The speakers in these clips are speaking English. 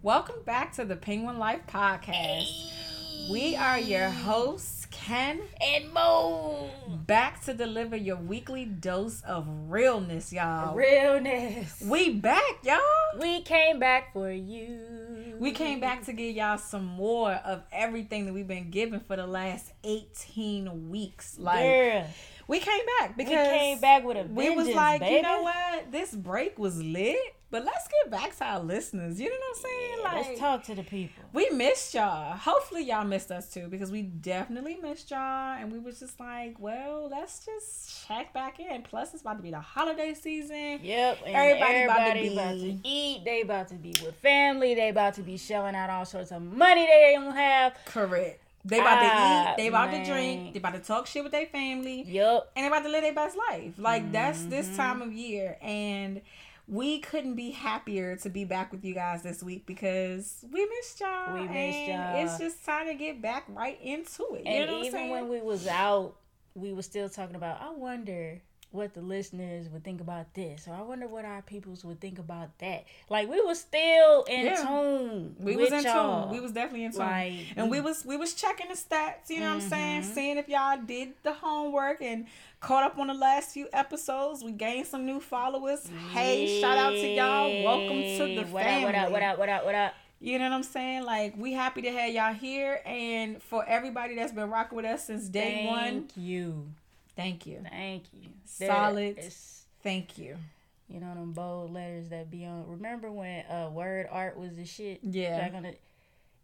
Welcome back to the Penguin Life Podcast. We are your hosts, Ken and Mo. back to deliver your weekly dose of realness, y'all. Realness. We back, y'all. We came back for you. We came back to give y'all some more of everything that we've been giving for the last 18 weeks. Like Girl, we came back because we came back with a we was like, baby. you know what? This break was lit, but let's get back to our listeners. You know what I'm saying? like Let's talk to the people. we missed y'all. Hopefully y'all missed us too because we definitely missed y'all and we was just like, well, let's just check back in. Plus it's about to be the holiday season. Yep. Everybody everybody, about to be... about, to eat. They about to be with family. They about to be shelling out all sorts of money they don't have. Correct. They about Ah, to eat, they about man. to drink, they about to talk shit with their family. Yup. and they about to live their best life. Like that's Mm-hmm. this time of year, and we couldn't be happier to be back with you guys this week because we missed y'all. We missed and y'all. It's just time to get back right into it. And even when we was out, we were still talking about. I wonder what the listeners would think about this, or I wonder what our peoples would think about that. Like we was still in Yeah. tune. we was in y'all. tune. We was definitely in tune. Like, and we was we was checking the stats, you know what I'm saying? Mm-hmm. Seeing if y'all did the homework and caught up on the last few episodes. We gained some new followers. Hey, shout out to y'all. Welcome to the what family. Up, what up? What up? What up? What up? You know what I'm saying? Like we happy to have y'all here, and for everybody that's been rocking with us since day Thank one, Thank you. thank you, Thank you. Solid. It's, thank you. you know them bold letters that be on. Remember when uh word art was the shit? Yeah. Back on the,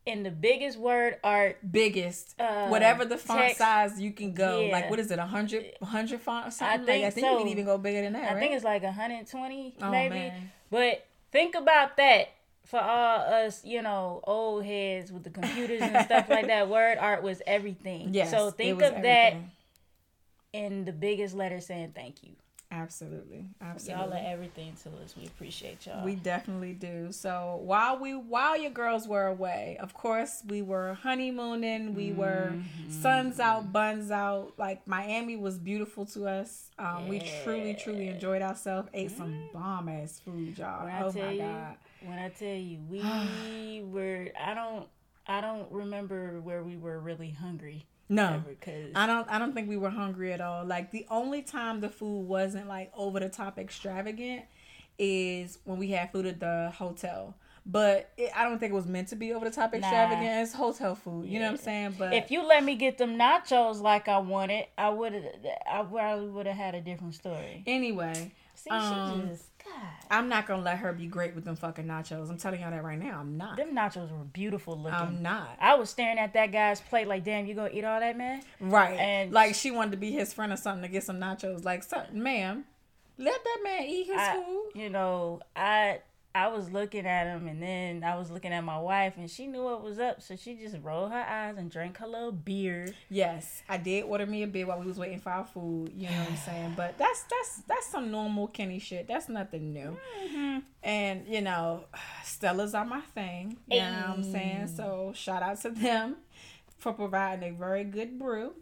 in the biggest word art. Biggest, Uh, whatever the font text- size you can go. yeah. Like what is it, a hundred, hundred font or something? think like, I think you can even go bigger than that, I right? think it's like 120 Oh, maybe. man. But think about that for all us, you know, old heads with the computers and stuff like that. Word art was everything. yes. So think of that in the biggest letter saying thank you. Absolutely, Y'all absolutely. are everything to us. We appreciate y'all. We definitely do. So while we while your girls were away, of course we were honeymooning. We were Mm-hmm. suns out, buns out. Like Miami was beautiful to us. Um, We truly, truly enjoyed ourselves. Ate some bomb ass food, y'all. Mm-hmm. When oh my you, god. when I tell you, we were. I don't. I don't remember where we were really hungry. No. because I don't I don't think we were hungry at all. Like the only time the food wasn't like over the top extravagant is when we had food at the hotel. But it, I don't think it was meant to be over the top extravagant. It's hotel food. You know what I'm saying? But if you let me get them nachos like I wanted, I would. I probably would have had a different story. anyway, See, Um, she just. I'm not gonna let her be great with them fucking nachos. I'm telling y'all that right now. I'm not. Them nachos were beautiful looking. I'm not. I was staring at that guy's plate like, damn, you gonna eat all that, man? Right. And- like she wanted to be his friend or something to get some nachos. Like, ma'am, let that man eat his I, food. you know, I I was looking at him, and then I was looking at my wife, and she knew what was up, so she just rolled her eyes and drank her little beer. Yes, I did order me a beer while we was waiting for our food. You know what I'm saying? But that's that's that's some normal Kenny shit. That's nothing new. Mm-hmm. And you know, Stella's are my thing. You know what I'm saying? So shout out to them for providing a very good brew.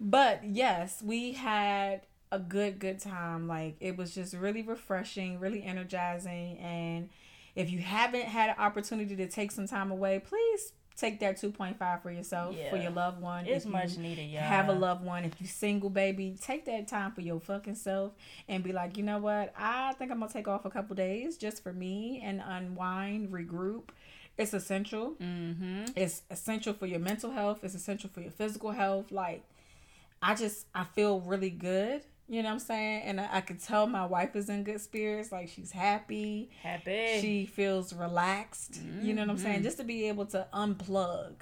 But yes, we had a good good time. Like it was just really refreshing, really energizing. And if you haven't had an opportunity to take some time away, please take that 2.5 for yourself, for your loved one. It's If much needed, y'all. Have a loved one. If you single, baby, take that time for your fucking self and be like, you know what? I think I'm gonna take off a couple days just for me and unwind, regroup. It's essential. Mm-hmm. It's essential for your mental health. It's essential for your physical health. Like, I just I feel really good. You know what I'm saying? And I, I could tell my wife is in good spirits. Like she's happy. Happy. She feels relaxed. You know what I'm Mm-hmm. saying? Just to be able to unplug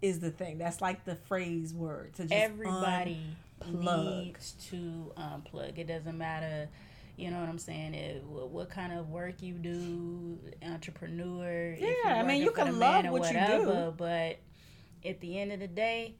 is the thing. That's like the phrase word to just Everybody unplug. needs to unplug. It doesn't matter, you know what I'm saying? It, what, what kind of work you do, entrepreneur. Yeah, I mean, you can love what you do. But at the end of the day,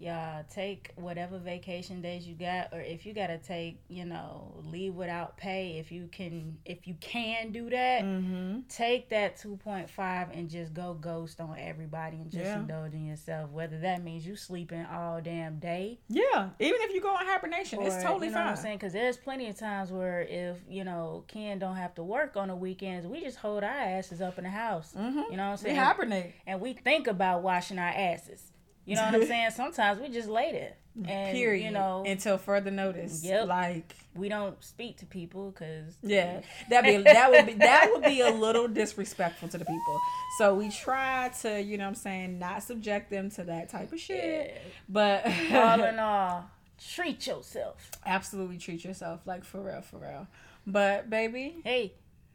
y'all take whatever vacation days you got or if you got to take you know leave without pay if you can if you can do that Mm-hmm. take that 2.5 and just go ghost on everybody and just Yeah. indulge in yourself whether that means you sleeping all damn day Yeah, even if you go on hibernation, it's totally you know fine. what I'm saying? Because there's plenty of times where if you know Ken don't have to work on the weekends, we just hold our asses up in the house. Mhm. You know what I'm We saying? hibernate. and we think about washing our asses. You know what I'm saying? Sometimes we just lay there, and period. you know until further notice. Yep. Like, we don't speak to people because yeah, that be that would be that would be a little disrespectful to the people. So we try to, you know, what I'm saying, not subject them to that type of shit. But all in all, treat yourself. absolutely treat yourself like for real, for real. But baby, Hey,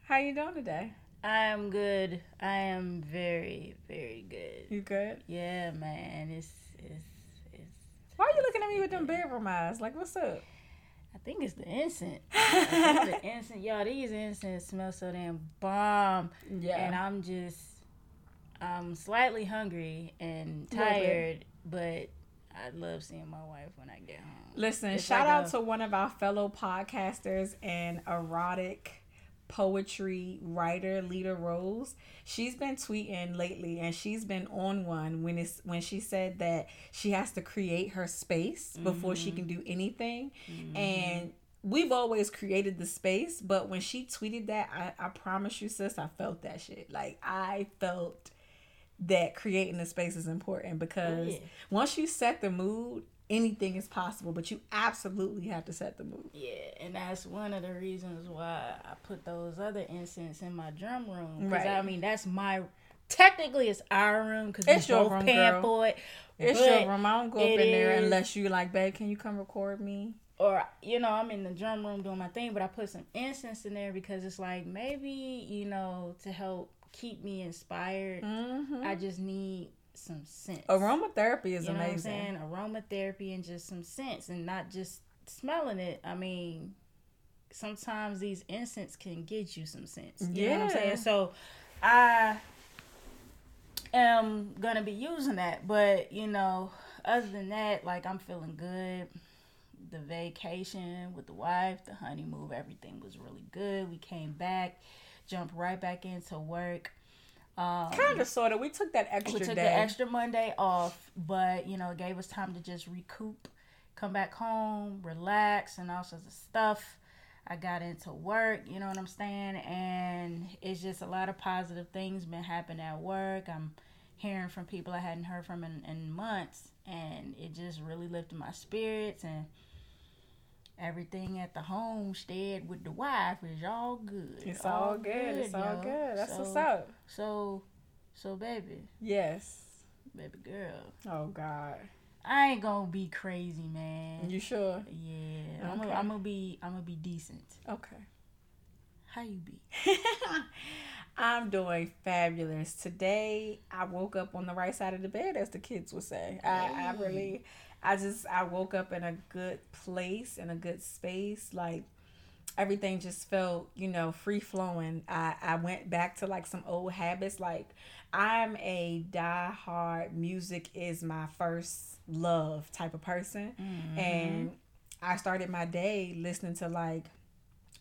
how you doing today? I am good. I am very, very good. You good? Yeah, man. It's it's it's. Why are you looking at me with them bedroom eyes? Like, what's up? I think it's the incense. The incense, y'all. These incense smell so damn bomb. Yeah. and I'm just I'm slightly hungry and tired, but I love seeing my wife when I get home. Listen, It's shout like out a- to one of our fellow podcasters and erotic poetry writer Lita Rose. She's been tweeting lately and she's been on one when it's when she said that she has to create her space before she mm-hmm. can do anything. Mm-hmm. And we've always created the space, but when she tweeted that, I, I promise you, sis, I felt that shit. Like I felt that creating the space is important because yeah. once you set the mood, anything is possible, but you absolutely have to set the mood. Yeah, and that's one of the reasons why I put those other incense in my drum room. Right. I mean, that's my technically it's our room because It's your both room, paying girl. for it. It's your room. I don't go up in there is- unless you like, babe, can you come record me? or you know i'm in the drum room doing my thing but i put some incense in there because it's like maybe you know to help keep me inspired Mm-hmm. i just need some sense. Aromatherapy is you know amazing. what i'm saying? Aromatherapy and just some sense and not just smelling it. I mean sometimes these incense can get you some sense. You know what i'm saying? So i am gonna be using that but you know other than that like i'm feeling good. The vacation with the wife, the honeymoon, everything was really good. We came back, jumped right back into work. Um, Kind of, sort of. We took that extra we took day. the extra Monday off, but you know, it gave us time to just recoup, come back home, relax, and all sorts of stuff. I got into work, you know what I'm saying, and it's just a lot of positive things been happening at work. I'm hearing from people I hadn't heard from in, in months, and it just really lifted my spirits and. Everything at the homestead with the wife is all good. it's all good. It's all good. That's so, what's up. So, so baby, Yes. baby girl. Oh God. I ain't gonna be crazy, man. You sure? yeah, I'm Okay. gonna I'm gonna be I'm gonna be decent. Okay. How you be? I'm doing fabulous. Today I woke up on the right side of the bed, as the kids would say. I, I really, I just, I woke up in a good place, in a good space. Like everything just felt, you know, free flowing. I, I went back to like some old habits. Like I'm a die-hard music is my first love type of person. Mm-hmm. And I started my day listening to like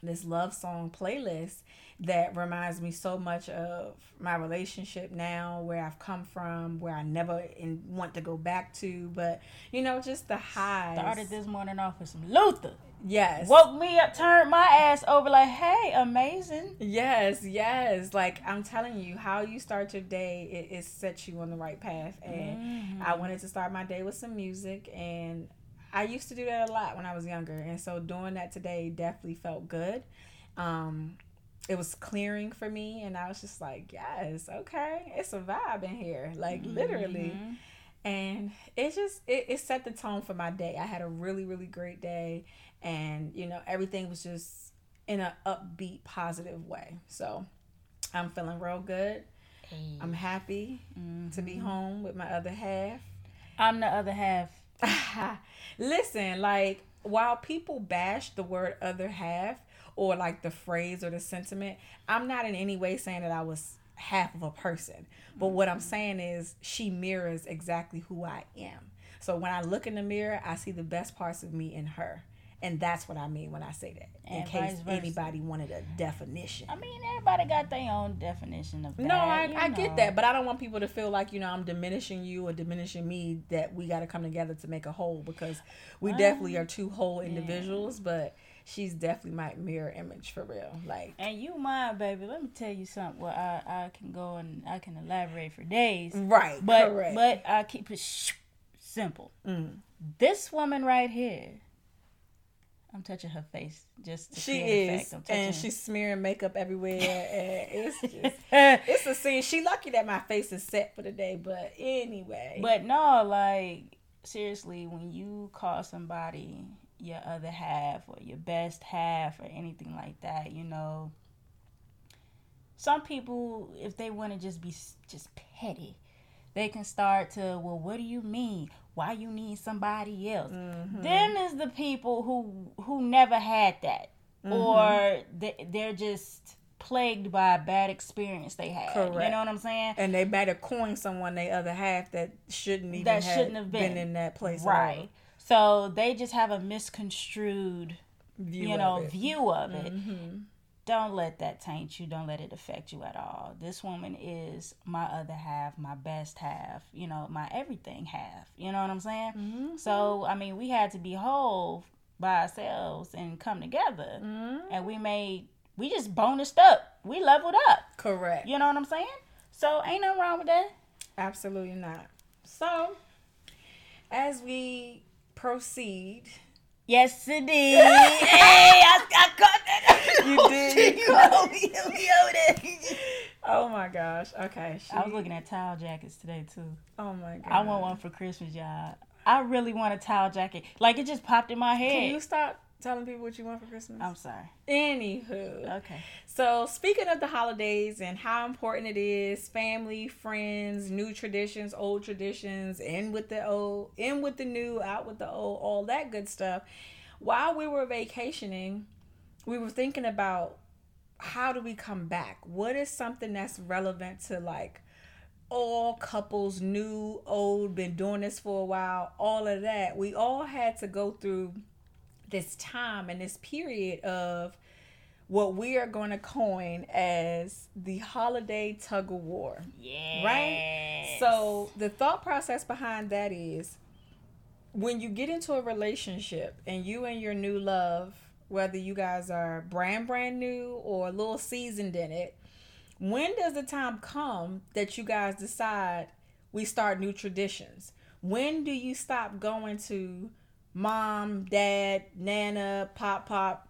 this love song playlist that reminds me so much of my relationship now, where I've come from, where I never in, want to go back to, but you know, just the highs. Started this morning off with some Luther. Yes. Woke me up, turned my ass over like, hey, amazing. Yes, yes. Like I'm telling you, how you start your day, it, it sets you on the right path. And I wanted to start my day with some music, and I used to do that a lot when I was younger. And so doing that today definitely felt good. Um, it was clearing for me, and I was just like, yes, okay, it's a vibe in here, like literally. Mhm. And it just it, it set the tone for my day. I had a really really great day, and you know everything was just in an upbeat, positive way. So I'm feeling real good. Hey. I'm happy to be home with my other half. I'm the other half. Listen, like while people bash the word other half or like the phrase or the sentiment, I'm not in any way saying that I was half of a person. But what I'm mm-hmm. saying is she mirrors exactly who I am. So when I look in the mirror, I see the best parts of me in her. And that's what I mean when I say that. In And case anybody wanted a definition. I mean, everybody got their own definition of that. No, I, I know. get that, but I don't want people to feel like you know I'm diminishing you or diminishing me. That we got to come together to make a whole because we Well, definitely are two whole individuals. But she's definitely my mirror image for real. Like And you mine, baby. Let me tell you something. Well, I, I can go and I can elaborate for days. right, But correct. but I keep it sh- simple. Mm. This woman right here. I'm touching her face just to she is, and she's smearing makeup everywhere, and it's just it's a scene. She lucky that my face is set for the day, but anyway. But no, like seriously, when you call somebody your other half or your best half or anything like that, you know, some people if they want to just be just petty, they can start to well, what do you mean? Why you need somebody else? Mhm. Them is the people who who never had that, Mm-hmm. or they, they're just plagued by a bad experience they had. You know what I'm saying? and they have coined someone they other half that shouldn't even That have shouldn't have been. in that place, Right. So they just have a misconstrued, View you of know, it. view of it. Mhm. Don't let that taint you. Don't let it affect you at all. This woman is my other half, my best half, you know, my everything half. You know what I'm saying? Mhm. So, I mean, we had to be whole by ourselves and come together. Mhm. And we made, we just bonused up. We leveled up. Correct. You know what I'm saying? So, ain't nothing wrong with that. Absolutely not. So, as we proceed, Yes, it did. hey, I, I caught that. You did, you You caught know me. We oh my gosh, okay. She, I was looking at towel jackets today too. Oh my god. I want one for Christmas, y'all. I really want a towel jacket. Like it just popped in my head. Can you stop telling people what you want for Christmas? I'm sorry. Anywho, Okay. so speaking of the holidays and how important it is, family, friends, new traditions, old traditions, in with the old, in with the new, out with the old, all that good stuff. While we were vacationing, we were thinking about how do we come back? What is something that's relevant to like all couples, new, old, been doing this for a while, all of that. We all had to go through this time and this period of what we are going to coin as the holiday tug of war. Yeah. Right? So, the thought process behind that is when you get into a relationship and you and your new love, whether you guys are brand brand new or a little seasoned in it, when does the time come that you guys decide we start new traditions? When do you stop going to mom, dad, nana, pop pop,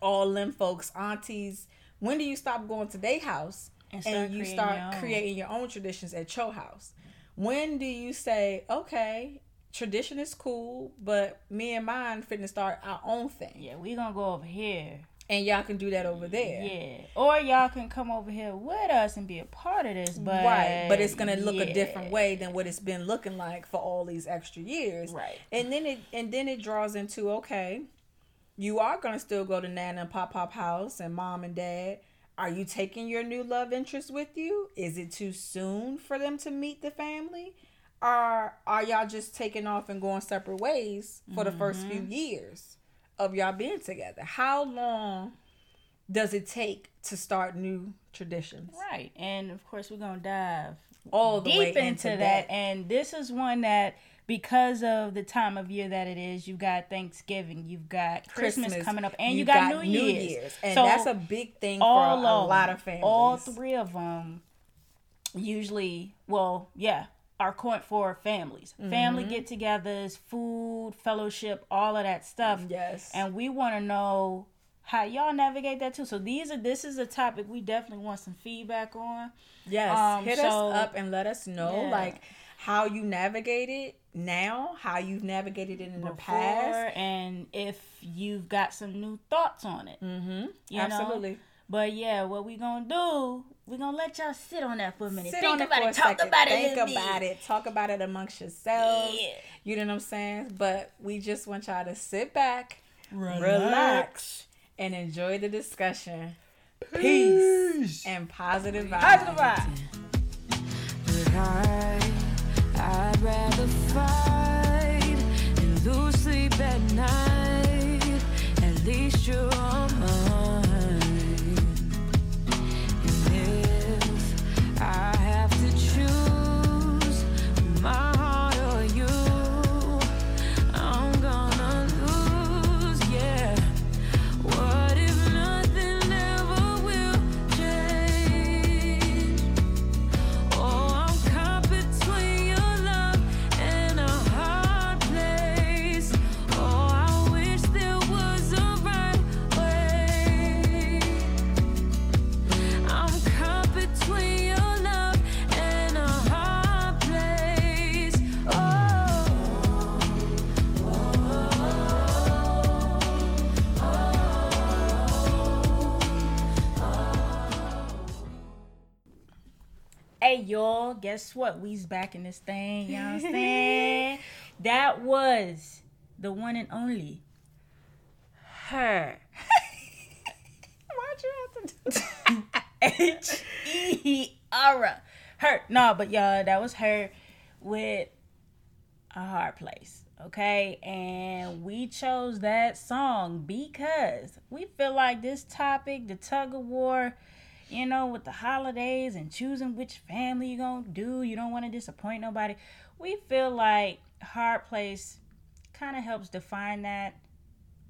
all them folks, aunties? When do you stop going to their house And and, you creating start your creating your own traditions at your house? When do you say, okay, tradition is cool, but me and mine finna start our own thing, Yeah, we gonna go over here. And y'all can do that over there? Yeah. Or y'all can come over here with us and be a part of this, but right, but it's gonna look a different way than what it's been looking like for all these extra years. Right. And then it and then it draws into okay, you are gonna still go to Nana and Pop Pop house and mom and dad. Are you taking your new love interest with you? Is it too soon for them to meet the family? Or are y'all just taking off and going separate ways for the first few Mm-hmm. years of y'all being together? How long does it take to start new traditions? Right. And of course we're gonna dive All the way deep into, into, that. that. And this is one that because of the time of year that it is, you've got Thanksgiving, you've got Christmas, coming up, and you, got, New, Year's. and So that's a big thing for a, a lot of families. All three of them usually, well, yeah, are coined for families. Family Mm-hmm. get-togethers, food, fellowship, all of that stuff. Yes, And we want to know how y'all navigate that too. So these are this is a topic we definitely want some feedback on. yes. um, Hit so- us up and let us know Yeah. like how you navigate it now, how you've navigated it in the past. and if you've got some new thoughts on it. Mm-hmm. You know? Absolutely. But yeah, what we gonna do? We're gonna let y'all sit on that for a minute. Sit Think on about it. it. Talk second. about Think it. Think about it. Talk about it amongst yourselves. Yeah. You know what I'm saying? But we just want y'all to sit back, relax, relax and enjoy the discussion. Peace, Peace. and positive vibes. Positive vibes. I'd rather fight and lose sleep at night. At least you're. Hey y'all, guess what? We's back in this thing. You know what I'm saying? that was the one and only her. Why'd you have to do H E R. Her. No, but y'all, that was her with a hard place. Okay, and we chose that song because we feel like this topic, the tug of war, you know, with the holidays and choosing which family you're gonna do, you don't want to disappoint nobody. We feel like hard place kind of helps define that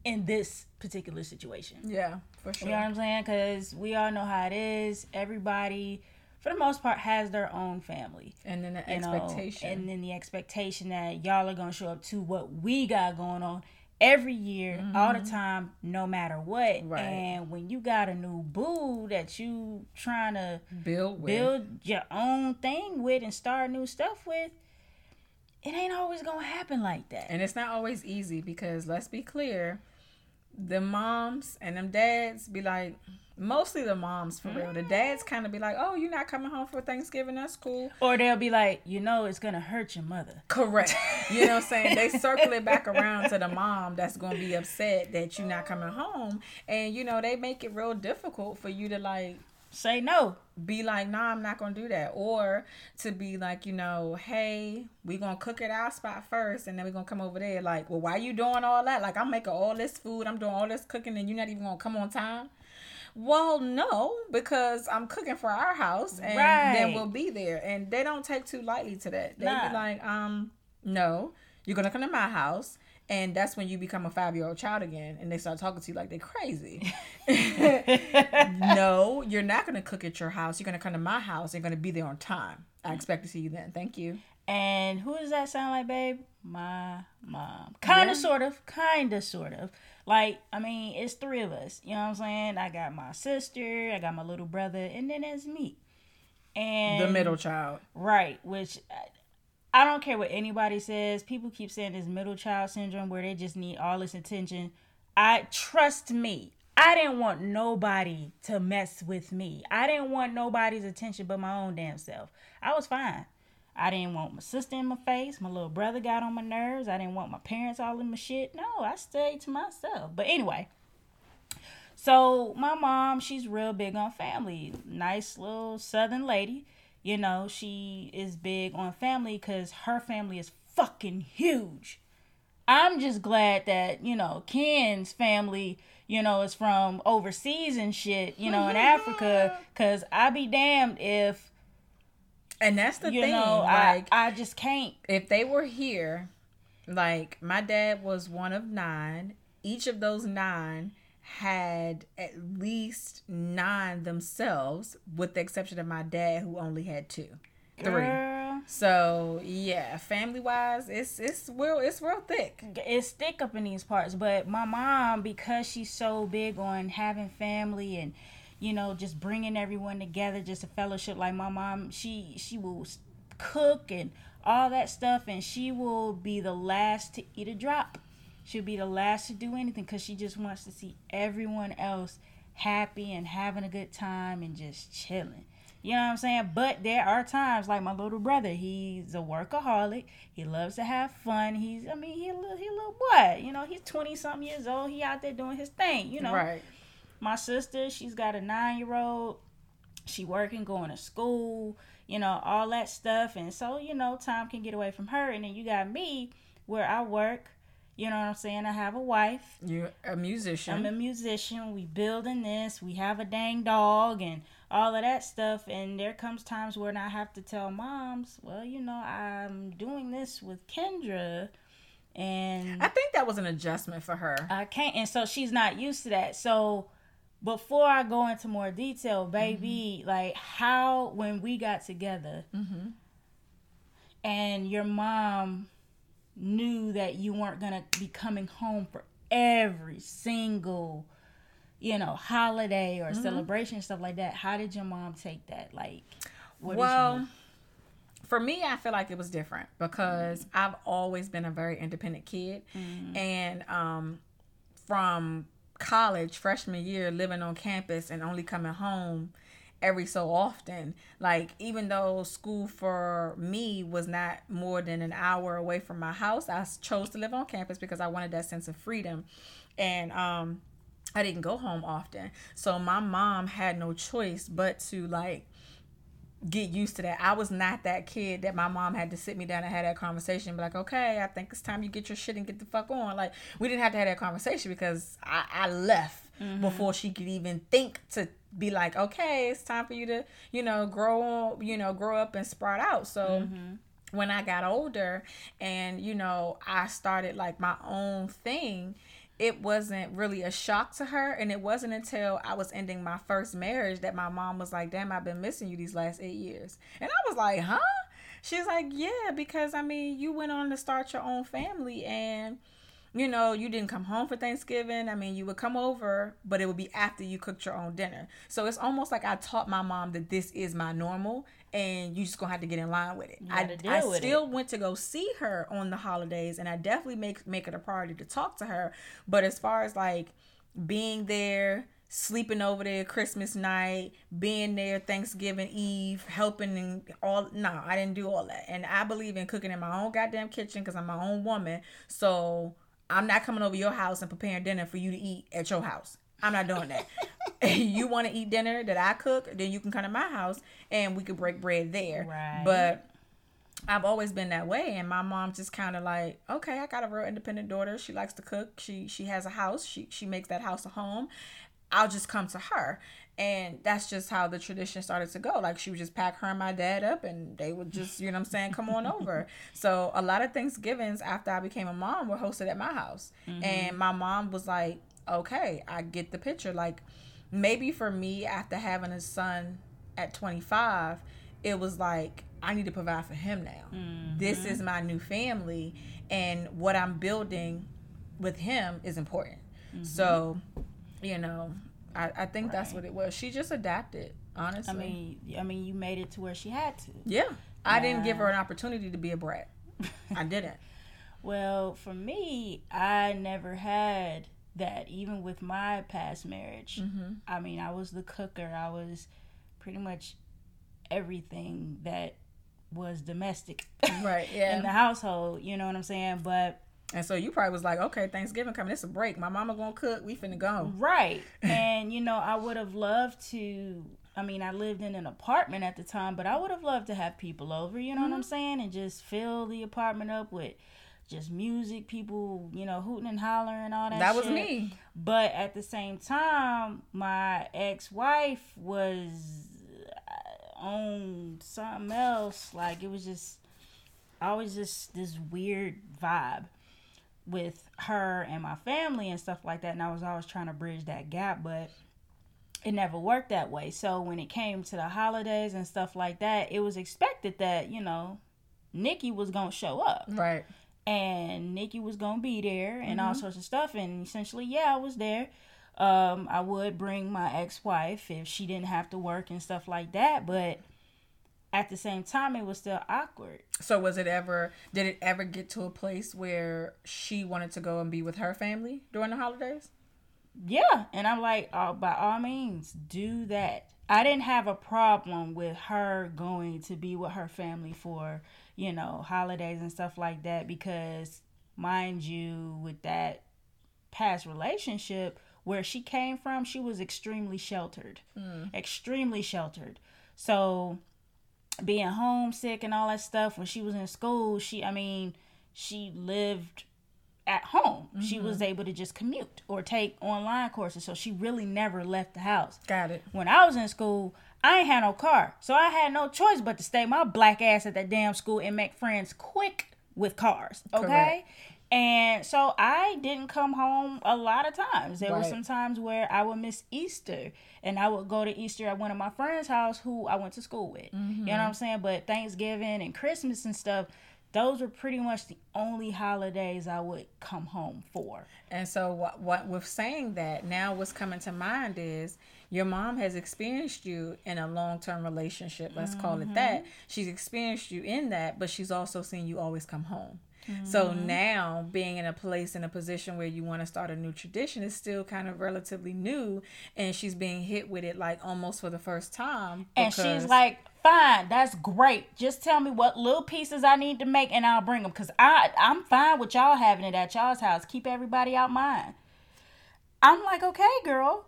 in this particular situation. Yeah, for sure. You know what I'm saying? Because we all know how it is. Everybody, for the most part, has their own family. And then the you know, expectation. and then the expectation that y'all are gonna show up to what we got going on every year, all the time, no matter what. Mm-hmm. Right. And when you got a new boo that you trying to build with. build your own thing with and start new stuff with, it ain't always gonna happen like that. And it's not always easy because let's be clear, the moms and them dads be like, mostly the moms for real. The mm. dads kind of be like, oh, you're not coming home for Thanksgiving. That's cool. Or they'll be like, you know, it's gonna hurt your mother. Correct. You know what I'm saying? They circle it back around to the mom that's going to be upset that you're not coming home. And, you know, they make it real difficult for you to, like, Say no. be like, nah, I'm not gonna do that. Or to be like, you know, hey, we gonna cook at our spot first and then we gonna come over there. Like, well, why you doing all that? Like, I'm making all this food, I'm doing all this cooking, and you're not even gonna come on time. Well, no, because I'm cooking for our house and then Right. we'll be there. And they don't take too lightly to that. They Nah. be like, um, no, you're gonna come to my house. And that's when you become a five year old child again and they start talking to you like they're crazy. no, you're not going to cook at your house. You're going to come to my house. You're going to be there on time. I expect to see you then. Thank you. And who does that sound like, babe? My mom. Kind of, Yeah. sort of. Kind of, sort of. Like, I mean, it's three of us. You know what I'm saying? I got my sister, I got my little brother, and then there's me. And The middle child. Right, which I- I don't care what anybody says. People keep saying this middle child syndrome where they just need all this attention. I trust me. I didn't want nobody to mess with me. I didn't want nobody's attention but my own damn self. I was fine. I didn't want my sister in my face. My little brother got on my nerves. I didn't want my parents all in my shit. No, I stayed to myself. But anyway, so my mom, she's real big on family. Nice little southern lady. You know, she is big on family because her family is fucking huge. I'm just glad that, you know, Ken's family, you know, is from overseas and shit, you know, in Africa. Cause I be damned if, And that's the you thing. know, like, I, I just can't. if they were here, like, my dad was one of nine. Each of those nine had at least nine themselves, with the exception of my dad, who only had two. Three. Girl, So yeah, family wise, it's it's real it's real thick. it's thick up in these parts but my mom because she's so big on having family and you know just bringing everyone together just a fellowship like my mom she she will cook and all that stuff and she will be the last to eat a drop she'll be the last to do anything because she just wants to see everyone else happy and having a good time and just chilling you know what I'm saying? But there are times like my little brother, he's a workaholic. He loves to have fun. He's I mean, he a little he a little boy. You know, he's 20 something years old. He out there doing his thing, you know. Right. My sister, she's got a 9-year-old. She working, going to school, you know, all that stuff. And so, you know, time can get away from her and then you got me where I work. You know what I'm saying? I have a wife. You're a musician. I'm a musician. We building this. We have a dang dog and all of that stuff. And there comes times when I have to tell moms, well, you know, I'm doing this with Kendra, and I think that was an adjustment for her. I can't. And so she's not used to that. So before I go into more detail, baby, mm-hmm. like how when we got together, mm-hmm. and your mom knew that you weren't gonna be coming home for every single you know holiday or mm-hmm. celebration stuff like that how did your mom take that? Like what well, for me, I feel like it was different because mm. I've always been a very independent kid, mm. and um, from college freshman year, living on campus and only coming home every so often. Like even though school for me was not more than an hour away from my house, I chose to live on campus because I wanted that sense of freedom. And um I didn't go home often. So my mom had no choice but to like get used to that. I was not that kid that my mom had to sit me down and have that conversation and be like, okay, I think it's time you get your shit and get the fuck on. Like, we didn't have to have that conversation because I, I left mm-hmm. before she could even think to be like, okay, it's time for you to, you know, grow, you know, grow up and sprout out. So, mm-hmm when I got older and you know I started like my own thing it wasn't really a shock to her and it wasn't until I was ending my first marriage that my mom was like damn I've been missing you these last 8 years and I was like huh she's like yeah because I mean you went on to start your own family and you know, you didn't come home for Thanksgiving. I mean, you would come over, but it would be after you cooked your own dinner. So it's almost like I taught my mom that this is my normal and you just gonna have to get in line with it. I, I still it. went to go see her on the holidays and I definitely make make it a priority to talk to her. But as far as like being there, sleeping over there Christmas night, being there Thanksgiving Eve, helping and all. No, I didn't do all that. And I believe in cooking in my own goddamn kitchen because I'm my own woman. So I'm not coming over your house and preparing dinner for you to eat at your house. I'm not doing that. you want to eat dinner that I cook, then you can come to my house and we could break bread there. Right. But I've always been that way, and my mom just kind of like, okay, I got a real independent daughter. She likes to cook. She she has a house. She she makes that house a home. I'll just come to her, and that's just how the tradition started to go. Like she would just pack her and my dad up and they would just, you know what I'm saying, come on over. So a lot of Thanksgivings after I became a mom were hosted at my house. Mm-hmm. And my mom was like, Okay, I get the picture. Like maybe for me after having a son at 25, it was like I need to provide for him now. Mm-hmm. This is my new family and what I'm building with him is important. Mm-hmm. So, you know, I, I think right. that's what it was. She just adapted, honestly. I mean, I mean, you made it to where she had to. Yeah, I didn't give her an opportunity to be a brat. I didn't. well, for me, I never had that. Even with my past marriage, mm-hmm. I mean, I was the cooker. I was pretty much everything that was domestic, right? Yeah, in the household. You know what I'm saying? But and so you probably was like, okay, Thanksgiving coming, it's a break. My mama gonna cook, we finna go. Right. and you know, I would have loved to I mean, I lived in an apartment at the time, but I would have loved to have people over, you know mm-hmm. what I'm saying? And just fill the apartment up with just music, people, you know, hooting and hollering, all that. That shit. was me. But at the same time, my ex wife was uh, on something else. Like it was just always just this weird vibe with her and my family and stuff like that. And I was always trying to bridge that gap, but it never worked that way. So when it came to the holidays and stuff like that, it was expected that, you know, Nikki was going to show up. Right. And Nikki was to be there and mm-hmm. all sorts of stuff. And essentially, yeah, I was there. Um, I would bring my ex wife if she didn't have to work and stuff like that. But at the same time it was still awkward so was it ever did it ever get to a place where she wanted to go and be with her family during the holidays yeah and i'm like oh, by all means do that. I didn't have a problem with her going to be with her family for you know holidays and stuff like that because mind you with that past relationship where she came from she was extremely sheltered. Mm. extremely sheltered. So being homesick and all that stuff when she was in school she i mean she lived at home mm-hmm. she was able to just commute or take online courses so she really never left the house got it when i was in school i ain't had no car so i had no choice but to stay my black ass at that damn school and make friends quick with cars okay Correct. And so I didn't come home a lot of times. There right. were some times where I would miss Easter and I would go to Easter at one of my friends' house who I went to school with. Mm-hmm. You know what I'm saying? But Thanksgiving and Christmas and stuff, those were pretty much the only holidays I would come home for. And so what what with saying that, now what's coming to mind is your mom has experienced you in a long-term relationship, let's mm-hmm. call it that. Mm-hmm. She's experienced you in that, but she's also seen you always come home. So now being in a place in a position where you want to start a new tradition is still kind of relatively new and she's being hit with it like almost for the first time. And she's like, "Fine, that's great. Just tell me what little pieces I need to make, and I'll bring them. Cause I I'm fine with y'all having it at y'all's house. Keep everybody out mine." I'm like, "Okay, girl."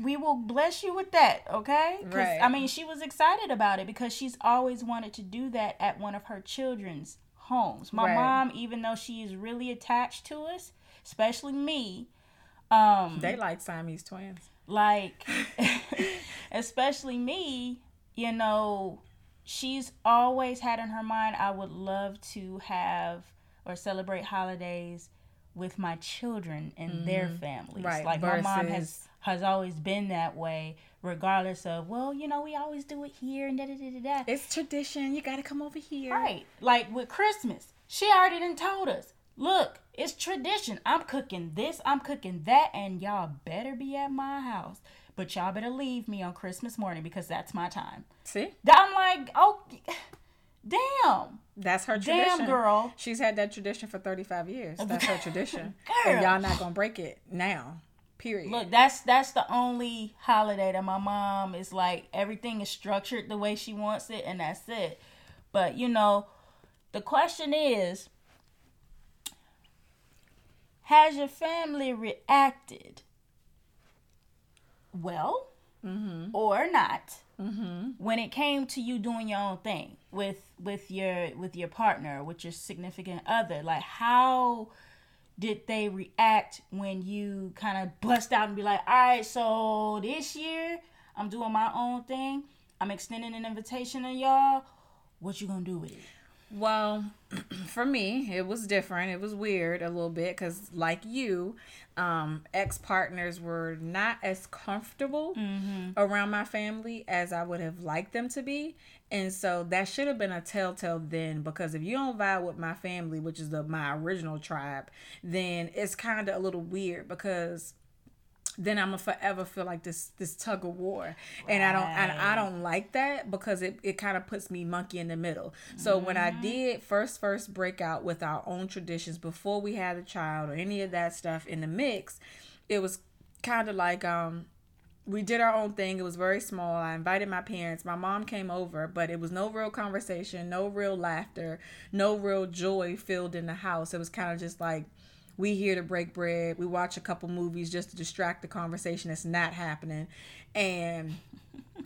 We will bless you with that, okay? Right. I mean, she was excited about it because she's always wanted to do that at one of her children's homes. My Right. mom, even though she is really attached to us, especially me, um, they like Siamese twins. like especially me you know she's always had in her mind i would love to have or celebrate holidays with my children and their mm-hmm. families Right, like my mom has has always been that way regardless of well you know we always do it here and da da da da da It's tradition. You got to come over here. Right. Like with Christmas, she already done told us, look, it's tradition. I'm cooking this, I'm cooking that, and y'all better be at my house. But y'all better leave me on Christmas morning because that's my time. See? I'm like, oh, damn. That's her Damn, tradition. girl. She's had that tradition for 35 years. That's her tradition. Girl. And y'all not going to break it now. Period. Look, that's that's the only holiday that my mom is like everything is structured the way she wants it and that's it. But you know, the question is has your family reacted well mm-hmm. or not mm-hmm. when it came to you doing your own thing with with your with your partner with your significant other like how did they react when you kind of bust out and be like, all right, so this year I'm doing my own thing. I'm extending an invitation to y'all. What you gonna do with it? Well, for me, it was different. It was weird a little bit because, like you, um, ex partners were not as comfortable around my family as I would have liked them to be. And so that should have been a telltale then because if you don't vibe with my family, which is the my original tribe, then it's kind of a little weird because then I'm gonna forever feel like this this tug of war, and I don't and I don't like that because it, it kind of puts me monkey in the middle. So when I did first first break out with our own traditions before we had a child or any of that stuff in the mix, it was kind of like um we did our own thing. It was very small. I invited my parents. My mom came over, but it was no real conversation, no real laughter, no real joy filled in the house. It was kind of just like we here to break bread. We watch a couple movies just to distract the conversation that's not happening. And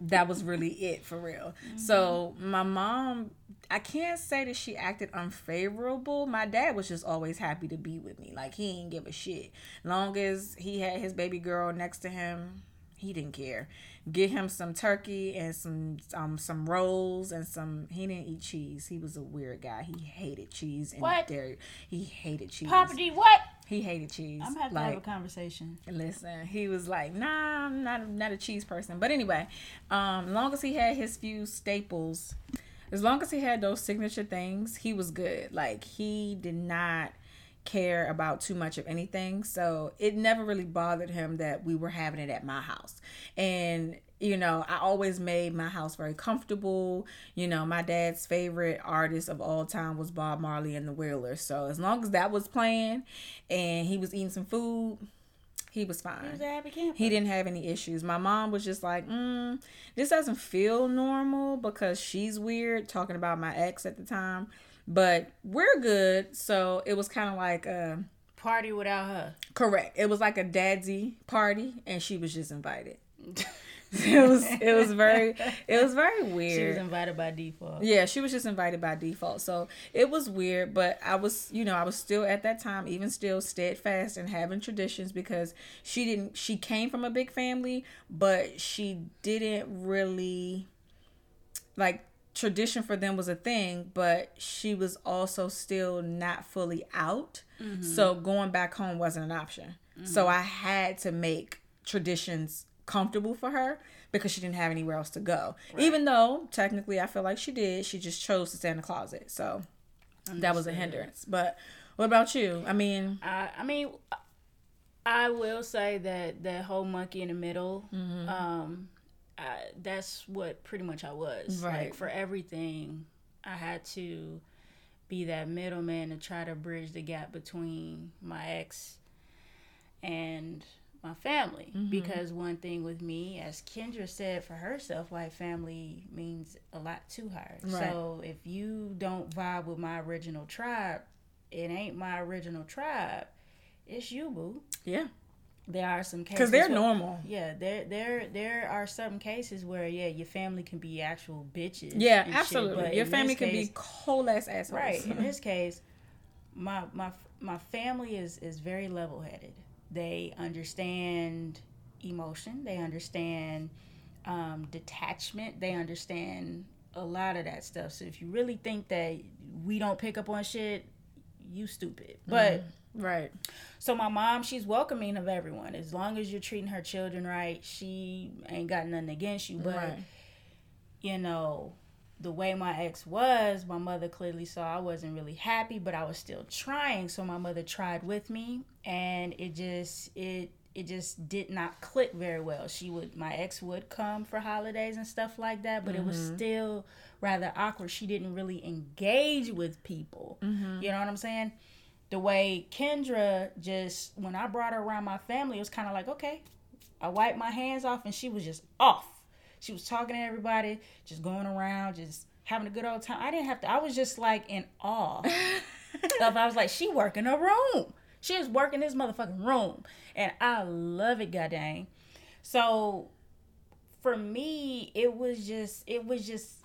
that was really it for real. So mm-hmm. my mom I can't say that she acted unfavorable. My dad was just always happy to be with me. Like he didn't give a shit. Long as he had his baby girl next to him, he didn't care. Get him some turkey and some um some rolls and some. He didn't eat cheese. He was a weird guy. He hated cheese and What? dairy. He hated cheese. D, what? He hated cheese. I'm having to to have a conversation. Listen, he was like, "Nah, I'm not not a cheese person." But anyway, um, as long as he had his few staples, as long as he had those signature things, he was good. Like he did not care about too much of anything, so it never really bothered him that we were having it at my house. And you know, I always made my house very comfortable. You know, my dad's favorite artist of all time was Bob Marley and the Wailers. So as long as that was playing and he was eating some food, he was fine. He was a happy camper. He didn't have any issues. My mom was just like, mm, this doesn't feel normal because she's weird, talking about my ex at the time. But we're good. So it was kind of like, a Party without her. correct. It was like a dadsy party, and she was just invited. it was it was very it was very weird. She was invited by default. Yeah, she was just invited by default. So it was weird, but I was, you know, I was still at that time, even still steadfast in having traditions because she didn't, she came from a big family, but she didn't really, like, tradition for them was a thing, but she was also still not fully out. So going back home wasn't an option. So I had to make traditions comfortable for her because she didn't have anywhere else to go. Even though technically I feel like she did, she just chose to stay in the closet. So that was a hindrance. But what about you? I mean, I, I mean, I will say that that whole monkey in the middle, Mm-hmm. um, I, that's what pretty much I was. Right. Like for everything, I had to be that middleman to try to bridge the gap between my ex and my family. Mm-hmm. Because one thing with me, as Kendra said for herself, like family means a lot to her. Right. So if you don't vibe with my original tribe, it ain't my original tribe. It's you, boo. Yeah. There are some cases because they're where, normal. Yeah, there there there are some cases where yeah, your family can be actual bitches. Yeah, absolutely. Shit, your family can case, be cold ass assholes. Right. In this case, my my my family is is very level headed. They understand emotion. They understand um, detachment. They understand a lot of that stuff. So if you really think that we don't pick up on shit, you stupid. But mm, right. So my mom, she's welcoming of everyone. As long as you're treating her children right, she ain't got nothing against you. But right. you know, the way my ex was, my mother clearly saw I wasn't really happy, but I was still trying. So my mother tried with me, and it just it it just did not click very well. She would my ex would come for holidays and stuff like that, but mm-hmm. it was mm-hmm. still rather awkward. She didn't really engage with people. Mm-hmm. You know what I'm saying? The way Kendra just when I brought her around my family, it was kind of like okay, I wiped my hands off, and she was just off she was talking to everybody, just going around, just having a good old time. I didn't have to. I was just like in awe of. I was like, she working a room. She is working this motherfucking room, and I love it, goddamn. So, for me, it was just, it was just.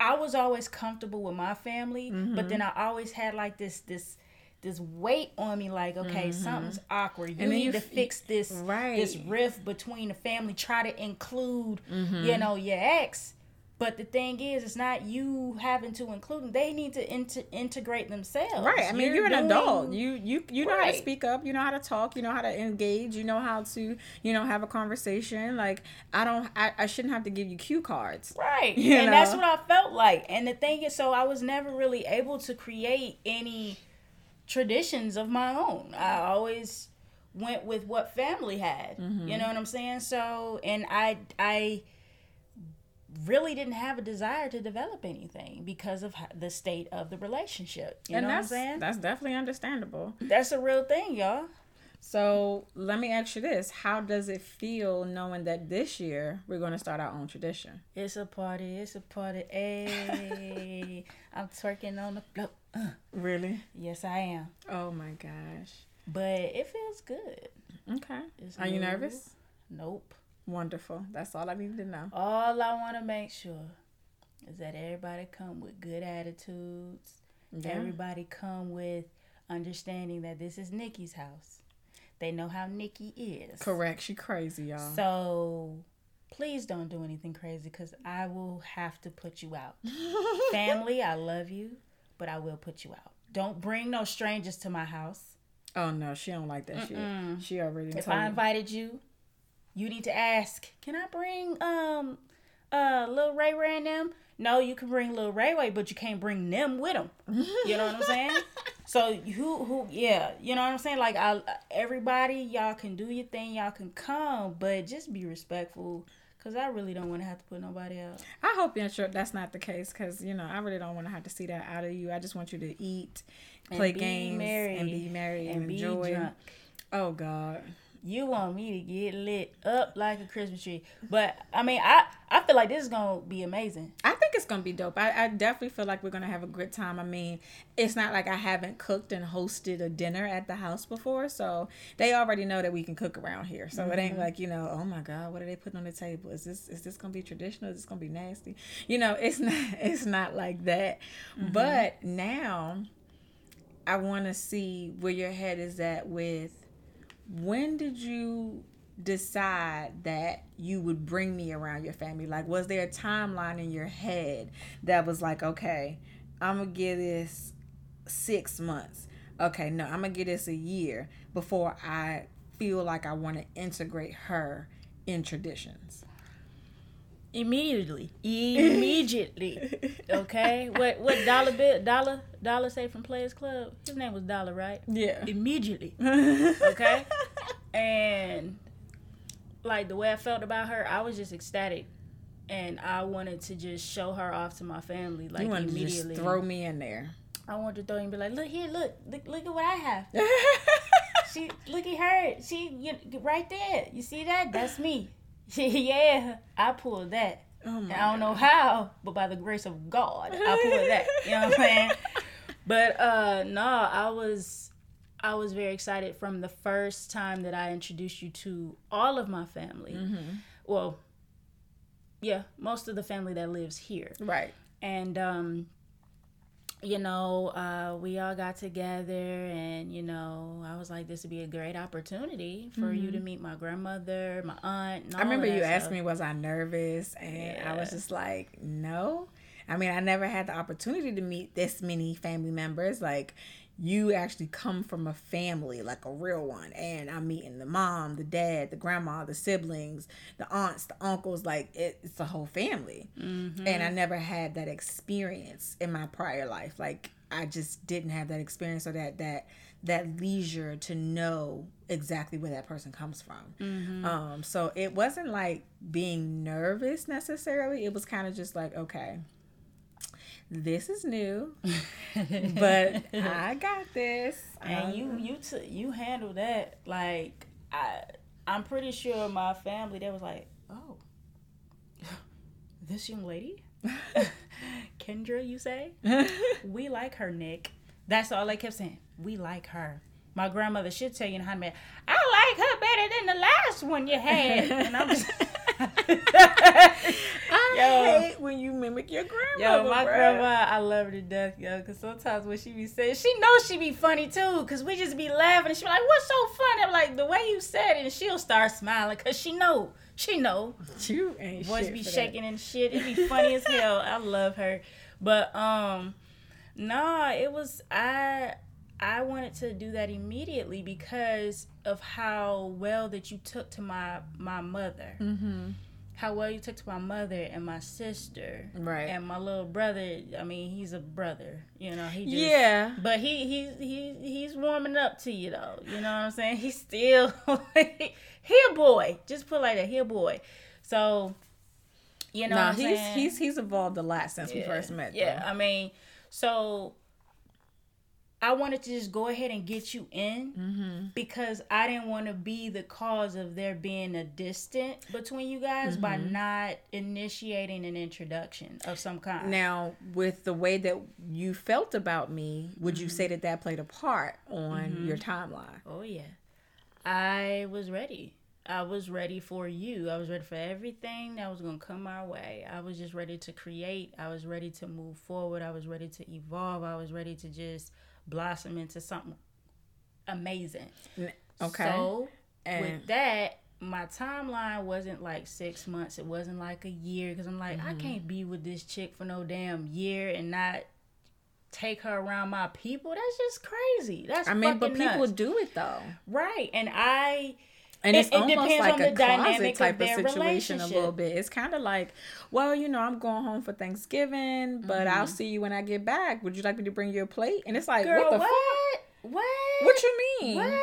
I was always comfortable with my family, mm-hmm. but then I always had like this, this this weight on me like okay mm-hmm. something's awkward you need you to fix this right. this rift between the family try to include mm-hmm. you know your ex but the thing is, it's not you having to include them. They need to inter- integrate themselves. Right. I mean, you're, you're an doing... adult. You you you know right. how to speak up. You know how to talk. You know how to engage. You know how to you know have a conversation. Like I don't. I, I shouldn't have to give you cue cards. Right. And know? that's what I felt like. And the thing is, so I was never really able to create any traditions of my own. I always went with what family had. Mm-hmm. You know what I'm saying? So, and I I really didn't have a desire to develop anything because of the state of the relationship. You and know what I'm saying? That's definitely understandable. That's a real thing, y'all. So let me ask you this: How does it feel knowing that this year we're going to start our own tradition? It's a party. It's a party. Hey, I'm twerking on the floor. Uh. Really? Yes, I am. Oh my gosh! But it feels good. Okay. It's Are you nervous? Nope. Wonderful. That's all I need to know. All I want to make sure is that everybody come with good attitudes. Yeah. Everybody come with understanding that this is Nikki's house. They know how Nikki is. Correct. She crazy, y'all. So please don't do anything crazy because I will have to put you out. Family, I love you, but I will put you out. Don't bring no strangers to my house. Oh no, she don't like that Mm-mm. shit. She already. If I invited you, you need to ask. Can I bring um uh little Ray Ray and them? No, you can bring little Ray Ray, but you can't bring them with them. You know what I'm saying? so who who yeah, you know what I'm saying? Like I everybody y'all can do your thing, y'all can come, but just be respectful. Cause I really don't want to have to put nobody out. I hope you're sure that's not the case. Cause you know I really don't want to have to see that out of you. I just want you to eat, play games, and be married and, and enjoy. Drunk. Oh God you want me to get lit up like a Christmas tree. But I mean, I I feel like this is gonna be amazing. I think it's gonna be dope. I, I definitely feel like we're gonna have a good time. I mean, it's not like I haven't cooked and hosted a dinner at the house before, so they already know that we can cook around here. So mm-hmm. it ain't mm-hmm. like you know, oh my god, what are they putting on the table? Is this is this gonna be traditional? Is this gonna be nasty? You know, it's not it's not like that. Mm-hmm. But now, I want to see where your head is at with when did you decide that you would bring me around your family? Like, was there a timeline in your head that was like, okay, I'm gonna give this six months. Okay, no, I'm gonna give this a year before I feel like I want to integrate her in traditions. Immediately, immediately. okay, what what dollar bill dollar dollar say from Players Club? His name was Dollar, right? Yeah. Immediately. okay, and like the way I felt about her, I was just ecstatic, and I wanted to just show her off to my family like you immediately. throw me in there. I want to throw you and be like, look here, look, look, look at what I have. she look at her. She you, right there. You see that? That's me. yeah, I pulled that. Oh And I don't know how, but by the grace of God, I pulled that. You know what I'm saying? But uh no, I was I was very excited from the first time that I introduced you to all of my family. Mm-hmm. Well, yeah, most of the family that lives here Right. and um you know uh we all got together and you know i was like this would be a great opportunity for you to meet my grandmother my aunt Mm-hmm. I remember you that asked me, was I nervous? And I was just like, no. I mean, I never had the opportunity to meet this many family members. Like, you actually come from a family, like a real one. And I'm meeting the mom, the dad, the grandma, the siblings, the aunts, the uncles. Like, it, it's a whole family. Mm-hmm. And I never had that experience in my prior life. Like, I just didn't have that experience or that, that, that leisure to know exactly where that person comes from. Mm-hmm. Um, so it wasn't like being nervous necessarily. It was kind of just like, okay, this is new, but I got this. and Um, you you took you handled that like i i'm pretty sure my family they was like oh this young lady? Kendra you say? We like her nick. That's all they kept saying. We like her. My grandmother should tell you in how many i like her better than the last one you had. And i'm just I Yo. hate when you mimic your grandmother. Yo, my grandma, I love her to death, yo. Cause sometimes when she be saying, she knows she be funny too. Cause we just be laughing, and she be like, "What's so funny?" I'm like, "The way you said it," and she'll start smiling, cause she know, she know. You ain't Voice be for that. shaking and shit. It be funny as hell. I love her, but um, nah, it was I. I wanted to do that immediately because of how well that you took to my my mother Mm-hmm. how well you took to my mother and my sister Right. and my little brother i mean he's a brother you know he just yeah. but he he he he's warming up to you though you know what i'm saying he's still he a boy just put like that he a boy so you know I'm he's saying? he's he's evolved a lot since we first met. Yeah, though. I mean, so I wanted to just go ahead and get you in Mm-hmm. because I didn't want to be the cause of there being a distance between you guys by Mm-hmm. not initiating an introduction of some kind. Now, with the way that you felt about me, would Mm-hmm. you say that that played a part on your timeline? Oh yeah. I was ready. I was ready for you. I was ready for everything that was going to come my way. I was just ready to create. I was ready to move forward. I was ready to evolve. I was ready to just blossom into something amazing. Okay. So, And- with that, my timeline wasn't like six months. It wasn't like a year because I'm like, Mm-hmm. I can't be with this chick for no damn year and not take her around my people. That's just crazy. That's I mean, but people nuts. do it though. right. And I And it's it almost like a closet dynamic of type of, situation a little bit. It's kind of like, well, you know, I'm going home for Thanksgiving, but I'll see you when I get back. Would you like me to bring you a plate? And it's like, Mm-hmm. girl, what the what? fuck? What? What you mean? What?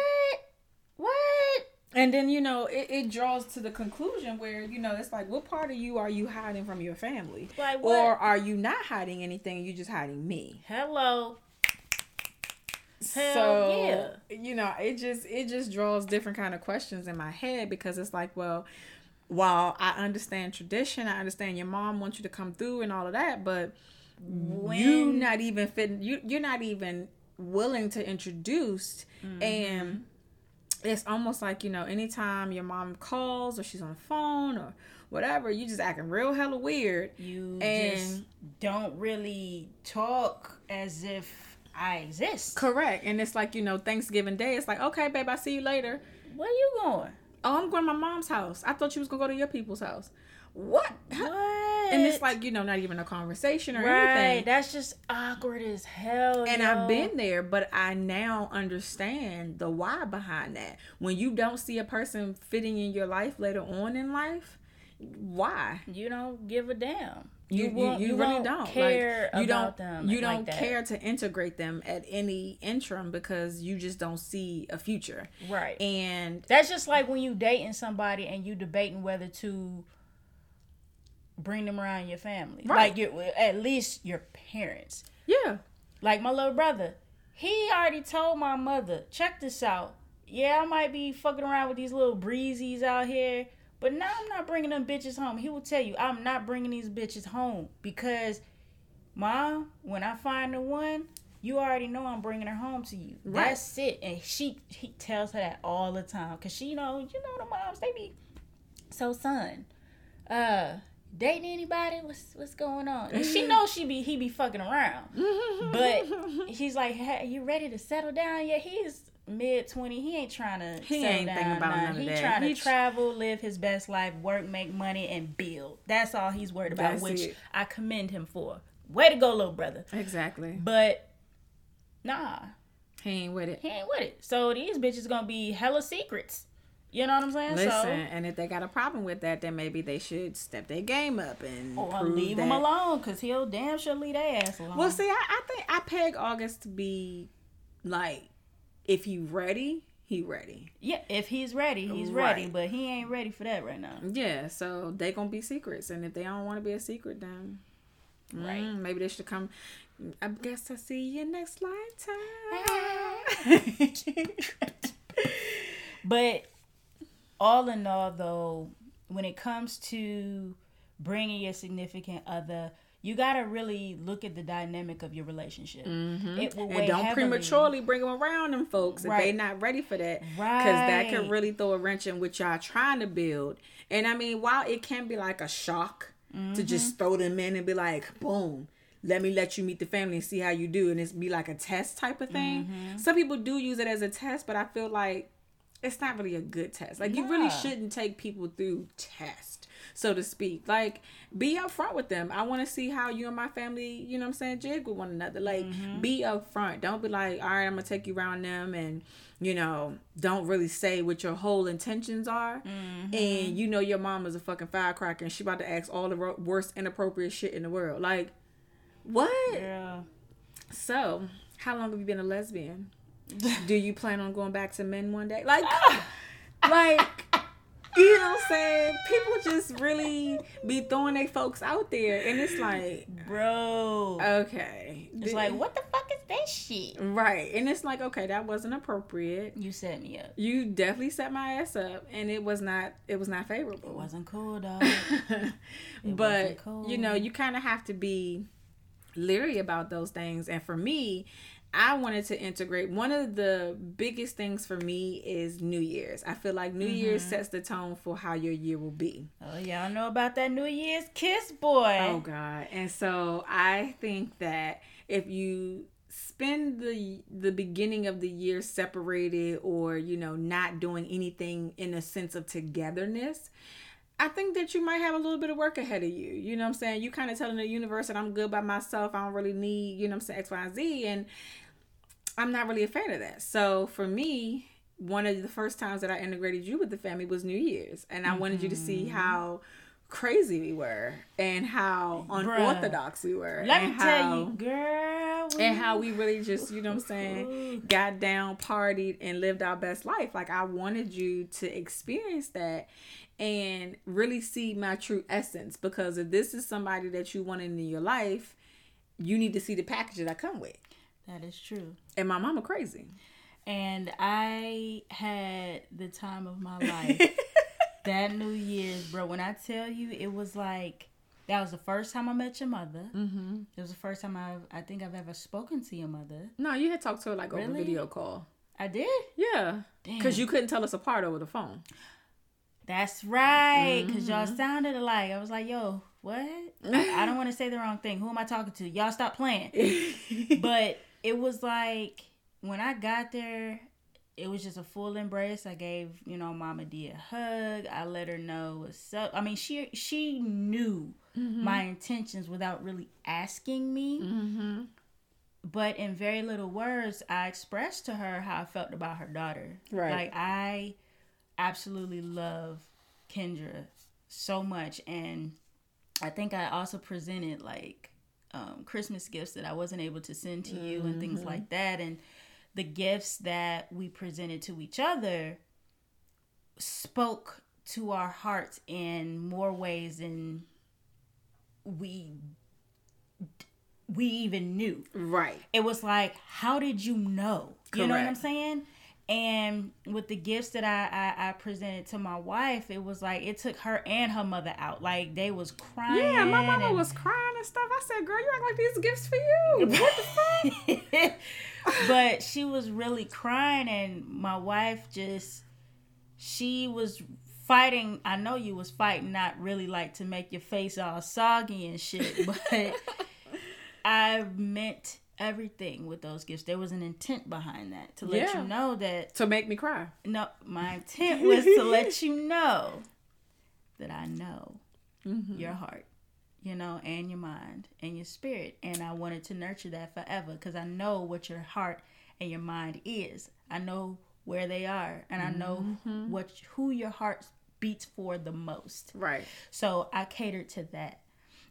What? And then, you know, it, it draws to the conclusion where, you know, it's like, what part of you are you hiding from your family? Like? Or are you not hiding anything? You're just hiding me. Hello. Hell so you know it just it just draws different kind of questions in my head because it's like well while i understand tradition i understand your mom wants you to come through and all of that but you not even fitting you you're not even willing to introduce Mm-hmm. and it's almost like you know anytime your mom calls or she's on the phone or whatever you just acting real hella weird You And- just don't really talk as if I exist. correct and it's like you know thanksgiving day it's like okay babe i see you later Where are you going? Oh, I'm going to my mom's house. I thought you was gonna go to your people's house. What? What? And it's like you know, not even a conversation or right. anything. That's just awkward as hell. And yo. I've been there, but I now understand the why behind that. When you don't see a person fitting in your life later on in life, why? You don't give a damn. You you, won't- you, really don't care like, you about don't them. you don't that. care to integrate them at any interim because you just don't see a future. Right. And That's just like when you dating somebody and you debating whether to bring them around your family, Right. like your at least your parents. yeah, Like my little brother, he already told my mother, check this out. Yeah, I might be fucking around with these little breezies out here, but now I'm not bringing them bitches home. He will tell you, I'm not bringing these bitches home because, mom, when I find the one, you already know I'm bringing her home to you. Right. That's it. And she he tells her that all the time because she know you know the moms they be so son, uh, dating anybody? What's what's going on? And she knows she be he be fucking around, but he's like, hey, you ready to settle down yet? He's mid twenty. He ain't trying to. He ain't thinking about none of He that. trying He to tr- travel, live his best life, work, make money, and build. That's all he's worried about, That's which it. I commend him for. Way to go, little brother. Exactly. But nah, He ain't with it. he ain't with it. So these bitches gonna be hella secrets. You know what I'm saying? Listen, so and if they got a problem with that, then maybe they should step their game up and oh, or prove leave that. him alone, cause he'll damn sure leave their ass alone. Well, see, I, I think I peg August to be like, if he ready, he ready. yeah, if he's ready, he's ready. But he ain't ready for that right now. Yeah, so they gonna be secrets, and if they don't want to be a secret, then Right. mm, maybe they should come. I guess I'll see you next lifetime. But all in all, though, when it comes to bringing your significant other, you gotta really look at the dynamic of your relationship. It will and don't heavily. prematurely bring them around them folks if they Right. not ready for that right? because that can really throw a wrench in what y'all trying to build and i mean while it can be like a shock to Mm-hmm. just throw them in and be like boom let me let you meet the family and see how you do and it's be like a test type of thing Mm-hmm. some people do use it as a test but i feel like it's not really a good test. Like you really shouldn't take people through test so to speak. Like be upfront with them. I want to see how you and my family you know what i'm saying jig with one another. Like mm-hmm. be upfront. Don't be like all right i'm gonna take you around them and you know don't really say what your whole intentions are. Mm-hmm. And you know your mom is a fucking firecracker and she about to ask all the ro- worst inappropriate shit in the world. Like what? Yeah. so how long have you been a lesbian do you plan on going back to men one day like like you know what I'm saying? People just really be throwing their folks out there, and it's like, Bro. okay, it's like, what the fuck is that shit? right? And it's like, okay, that wasn't appropriate. You set me up. You definitely set my ass up, and it was not, it was not favorable. It wasn't cool, dog. but cool. you know, you kind of have to be leery about those things. And for me, I wanted to integrate one of the biggest things for me is New Year's. I feel like New mm-hmm. Year's sets the tone for how your year will be. oh, y'all know about that New Year's kiss, boy. Oh God. And so I think that if you spend the the beginning of the year separated or you know not doing anything in a sense of togetherness I think that you might have a little bit of work ahead of you. You know what I'm saying? You kind of telling the universe that I'm good by myself. I don't really need, you know what I'm saying, X, Y, and Z. And I'm not really a fan of that. So for me, one of the first times that I integrated you with the family was New Year's. And I wanted you to see Mm-hmm. how crazy we were and how unorthodox we were. Let me tell how- you, girl. we- and how we really just, you know what I'm saying, got down, partied, and lived our best life. Like I wanted you to experience that and really see my true essence. Because if this is somebody that you wanted in your life, you need to see the package that I come with. That is true. And my mama crazy. And I had the time of my life that New Year's, bro. When I tell you, it was like that was the first time I met your mother. Mm-hmm. It was the first time I've I think I've ever spoken to your mother. No, you had talked to her like over Really? video call. I did. Yeah. Because you couldn't tell us apart over the phone. That's right. because y'all Mm-hmm. sounded alike. I was like, yo, what? I, I don't want to say the wrong thing. Who am I talking to? Y'all stop playing. but it was like when I got there, it was just a full embrace. I gave, you know, Mama D a hug. I let her know what's up. I mean, she she knew my intentions without really asking me. mm-hmm. But in very little words, I expressed to her how I felt about her daughter. Right. Like I absolutely love Kendra so much, and I think I also presented like um, Christmas gifts that I wasn't able to send to you and things like that, and the gifts that we presented to each other spoke to our hearts in more ways than we we even knew. Right. It was like, how did you know? You know what I'm saying? And with the gifts that I, I I presented to my wife, it was like it took her and her mother out. Like they was crying. Yeah, my mama and- was crying and stuff. I said, "Girl, you act like these gifts for you." What the fuck? but she was really crying and my wife just she was fighting i know you was fighting not really like to make your face all soggy and shit but i meant everything with those gifts there was an intent behind that to let Yeah. you know that to make me cry. no my intent was to let you know that i know Mm-hmm. your heart you know and your mind and your spirit and i wanted to nurture that forever because i know what your heart and your mind is i know where they are and i know Mm-hmm. what who your heart beats for the most Right. so i catered to that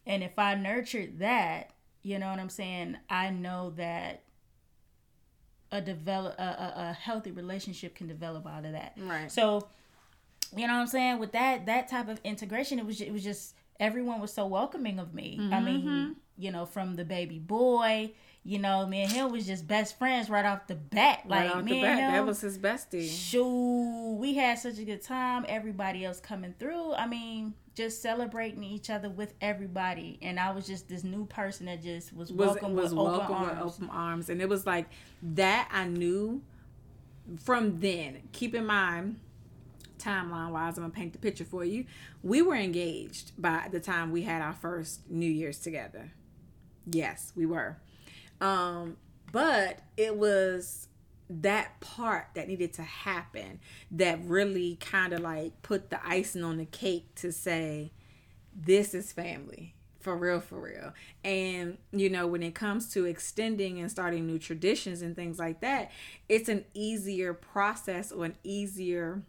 and if i nurtured that you know what i'm saying i know that a develop a, a, a healthy relationship can develop out of that Right. so, you know what I'm saying? With that that type of integration, it was it was just everyone was so welcoming of me. I Mm-hmm. mean, you know, from the baby boy, you know, me and him was just best friends right off the bat. Like right off me the bat, and him, that was his bestie. Shoo, we had such a good time. Everybody else coming through. I mean, just celebrating each other with everybody. And I was just this new person that just was, was welcome was with welcome open with open arms, and it was like that. I knew from then. Keep in mind, timeline wise, I'm gonna paint the picture for you. We were engaged by the time we had our first New Year's together. Yes, we were. Um, but it was that part that needed to happen that really kind of like put the icing on the cake to say this is family for real for real and you know when it comes to extending and starting new traditions and things like that it's an easier process or an easier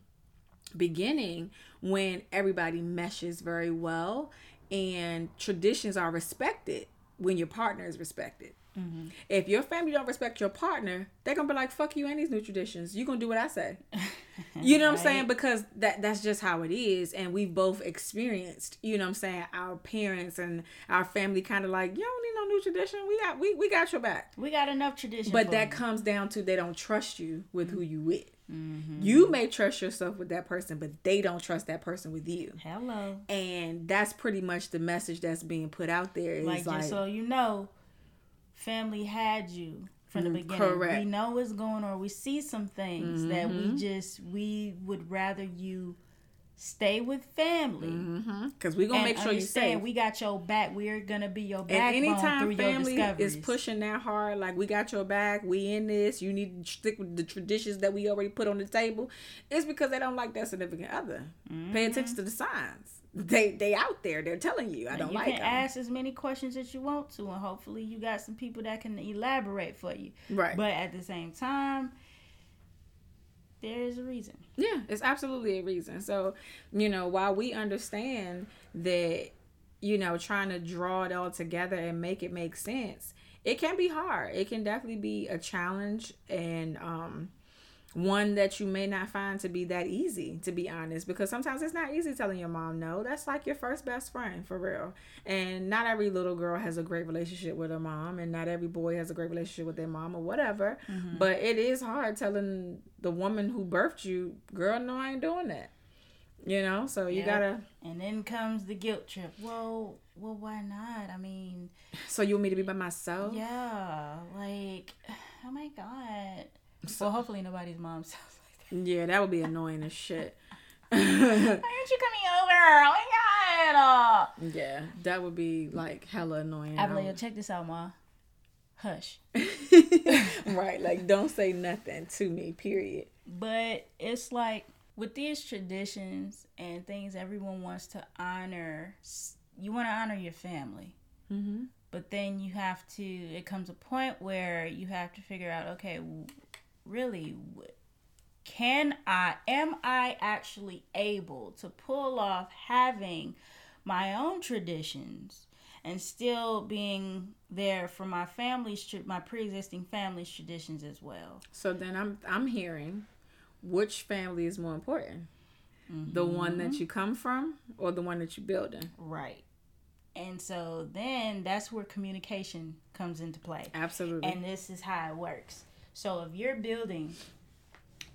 beginning when everybody meshes very well and traditions are respected when your partner is respected. Mm-hmm. If your family don't respect your partner they're gonna be like fuck you and these new traditions. You gonna do what i say. You know what i'm saying? Because that that's just how it is and we've both experienced you know what i'm saying our parents and our family kind of like you don't need no new tradition. We got we, we got your back. We got enough tradition. but that you. comes down to they don't trust you with mm-hmm. who you with Mm-hmm. you may trust yourself with that person but they don't trust that person with you Hello. and that's pretty much the message that's being put out there is like, like, just so you know, family had you from the Mm, beginning. correct. We know what's going on. We see some things that we Mm-hmm. just we would rather you stay with family. Mm-hmm. because we're gonna make sure you stay we got your back. We're gonna be your through anytime your family is pushing that hard like we got your back we in this you need to stick with the traditions that we already put on the table it's because they don't like that significant other. Pay mm-hmm. attention to the signs. They they out there they're telling you i don't you like can them. ask as many questions as you want to, and hopefully you got some people that can elaborate for you. right. But at the same time, there is a reason. Yeah, it's absolutely a reason. So, you know, while we understand that, you know, trying to draw it all together and make it make sense, it can be hard. It can definitely be a challenge and um one that you may not find to be that easy, to be honest, because sometimes it's not easy telling your mom no. That's like your first best friend for real. And not every little girl has a great relationship with her mom, and not every boy has a great relationship with their mom or whatever. Mm-hmm. But it is hard telling the woman who birthed you, girl, no, I ain't doing that. You know, so you gotta. And then comes the guilt trip. Well, well, why not? I mean, So you want me to be by myself? yeah, like, oh my god. Well, hopefully nobody's mom sounds like that. Yeah, that would be annoying as shit. Why aren't you coming over? Oh my god. Yeah, that would be like hella annoying. Abigail, check this out, ma. Hush. right, like don't say nothing to me. Period. But it's like with these traditions and things everyone wants to honor, you want to honor your family. Mm-hmm. But then you have to, it comes a point where you have to figure out, okay, really, can I, am I actually able to pull off having my own traditions and still being there for my family's, my pre existing family's traditions as well? So then I'm I'm hearing, which family is more important, the one that mm-hmm. you come from or the one that you're building? Right. And so then that's where communication comes into play. Absolutely. And this is how it works. So if you're building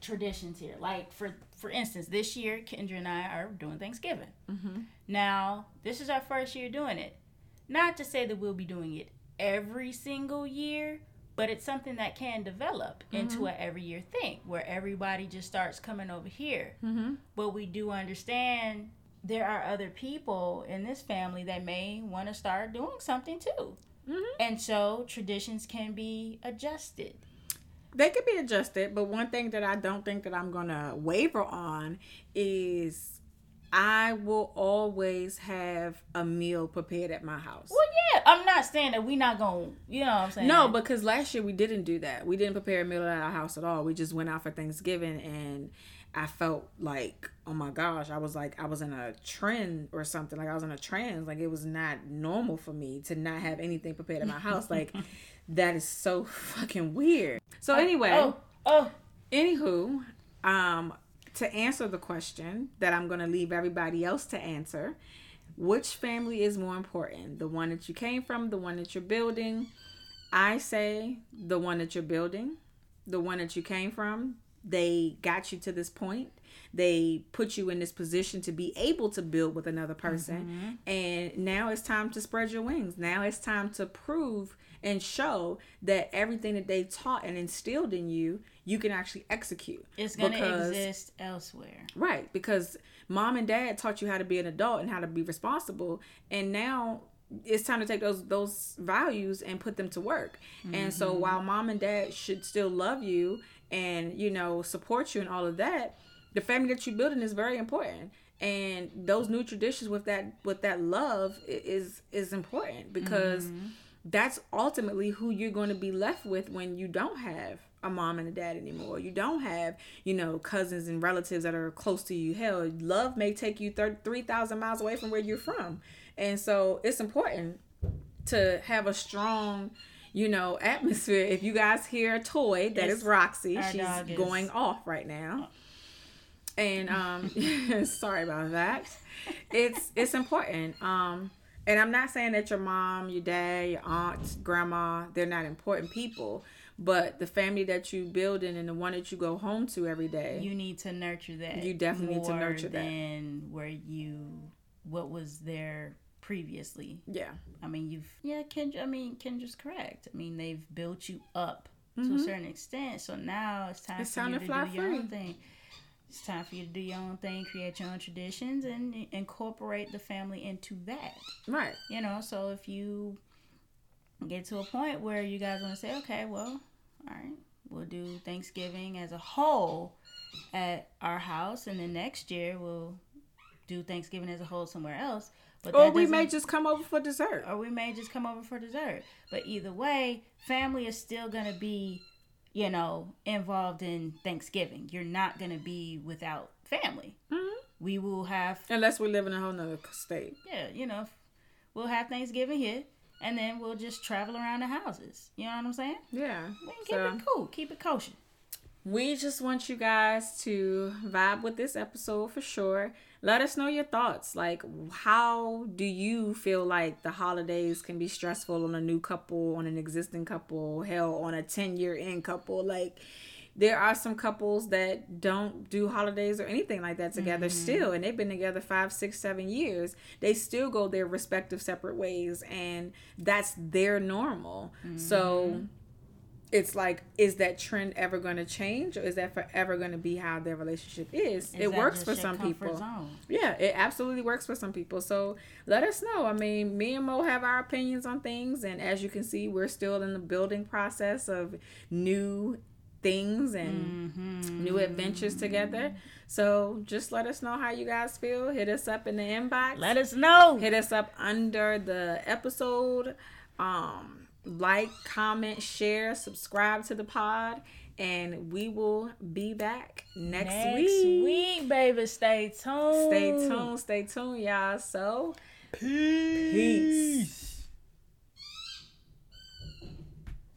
traditions here, like for for instance, this year Kendra and I are doing Thanksgiving. Mm-hmm. Now this is our first year doing it. Not to say that we'll be doing it every single year, but it's something that can develop mm-hmm. into a every year thing where everybody just starts coming over here. Mm-hmm. But we do understand there are other people in this family that may want to start doing something too. Mm-hmm. And so traditions can be adjusted. They could be adjusted, but one thing that I don't think that I'm to waver on is I will always have a meal prepared at my house. Well, yeah, I'm not saying that we're not to you know what I'm saying? No, because last year we didn't do that. We didn't prepare a meal at our house at all. We just went out for Thanksgiving and I felt like, oh my gosh, I was like, I was in a trend or something. Like I was in a trance. Like it was not normal for me to not have anything prepared at my house. Like that is so fucking weird. So anyway, oh, oh, anywho, um, to answer the question that I'm going to leave everybody else to answer, which family is more important? The one that you came from, the one that you're building? I say the one that you're building, the one that you came from. They got you to this point. They put you in this position to be able to build with another person. Mm-hmm. And now it's time to spread your wings. Now it's time to prove and show that everything that they taught and instilled in you you can actually execute. It's going to exist elsewhere. Right, because mom and dad taught you how to be an adult and how to be responsible, and now it's time to take those those values and put them to work. Mm-hmm. And so mm-hmm. while mom and dad should still love you and you know support you and all of that, the family that you're building is very important. And those new traditions with that with that love is is important because mm-hmm. that's ultimately who you're going to be left with when you don't have a mom and a dad anymore. You don't have, you know, cousins and relatives that are close to you. Hell, love may take you 3,000 miles away from where you're from. And so it's important to have a strong, you know, atmosphere. If you guys hear a toy, that it's, is Roxy. She's going off right now. And um sorry about that. It's it's important. Um and I'm not saying that your mom, your dad, your aunt, grandma, they're not important people but the family that you build in and the one that you go home to every day, you need to nurture that. You definitely need to nurture that. Than where you, what was there previously. Yeah. I mean, you've yeah, Kendra. I mean, Kendra's correct. I mean, they've built you up mm-hmm. to a mm-hmm. certain extent. So now it's time it's for time you to, to do free. your own thing. It's time for you to do your own thing, create your own traditions, and incorporate the family into that. Right. You know, so if you get to a point where you guys want to say, okay, well, all right, we'll do Thanksgiving as a whole at our house, and then next year we'll do Thanksgiving as a whole somewhere else. But or we may just come over for dessert. Or we may just come over for dessert. But either way, family is still gonna be, you know, involved in Thanksgiving. You're not gonna be without family. Mm-hmm. We will have unless we live in a whole nother state. Yeah, you know, we'll have Thanksgiving here and then we'll just travel around the houses. You know what I'm saying? Yeah. keep so, it cool. Keep it kosher. We just want you guys to vibe with this episode for sure. Let us know your thoughts. Like, how do you feel like the holidays can be stressful on a new couple, on an existing couple, hell, on a 10 year in couple? Like, there are some couples that don't do holidays or anything like that together mm-hmm. still and they've been together five six seven years they still go their respective separate ways and that's their normal mm-hmm. so it's like is that trend ever going to change or is that forever going to be how their relationship is, is it works for some people zone? yeah it absolutely works for some people so let us know i mean me and mo have our opinions on things and as you can see we're still in the building process of new things and mm-hmm. new adventures together. So just let us know how you guys feel. Hit us up in the inbox. Let us know. Hit us up under the episode. Um, like, comment, share, subscribe to the pod. And we will be back next, next week. week, baby. Stay tuned. Stay tuned. Stay tuned, y'all. So, peace. peace.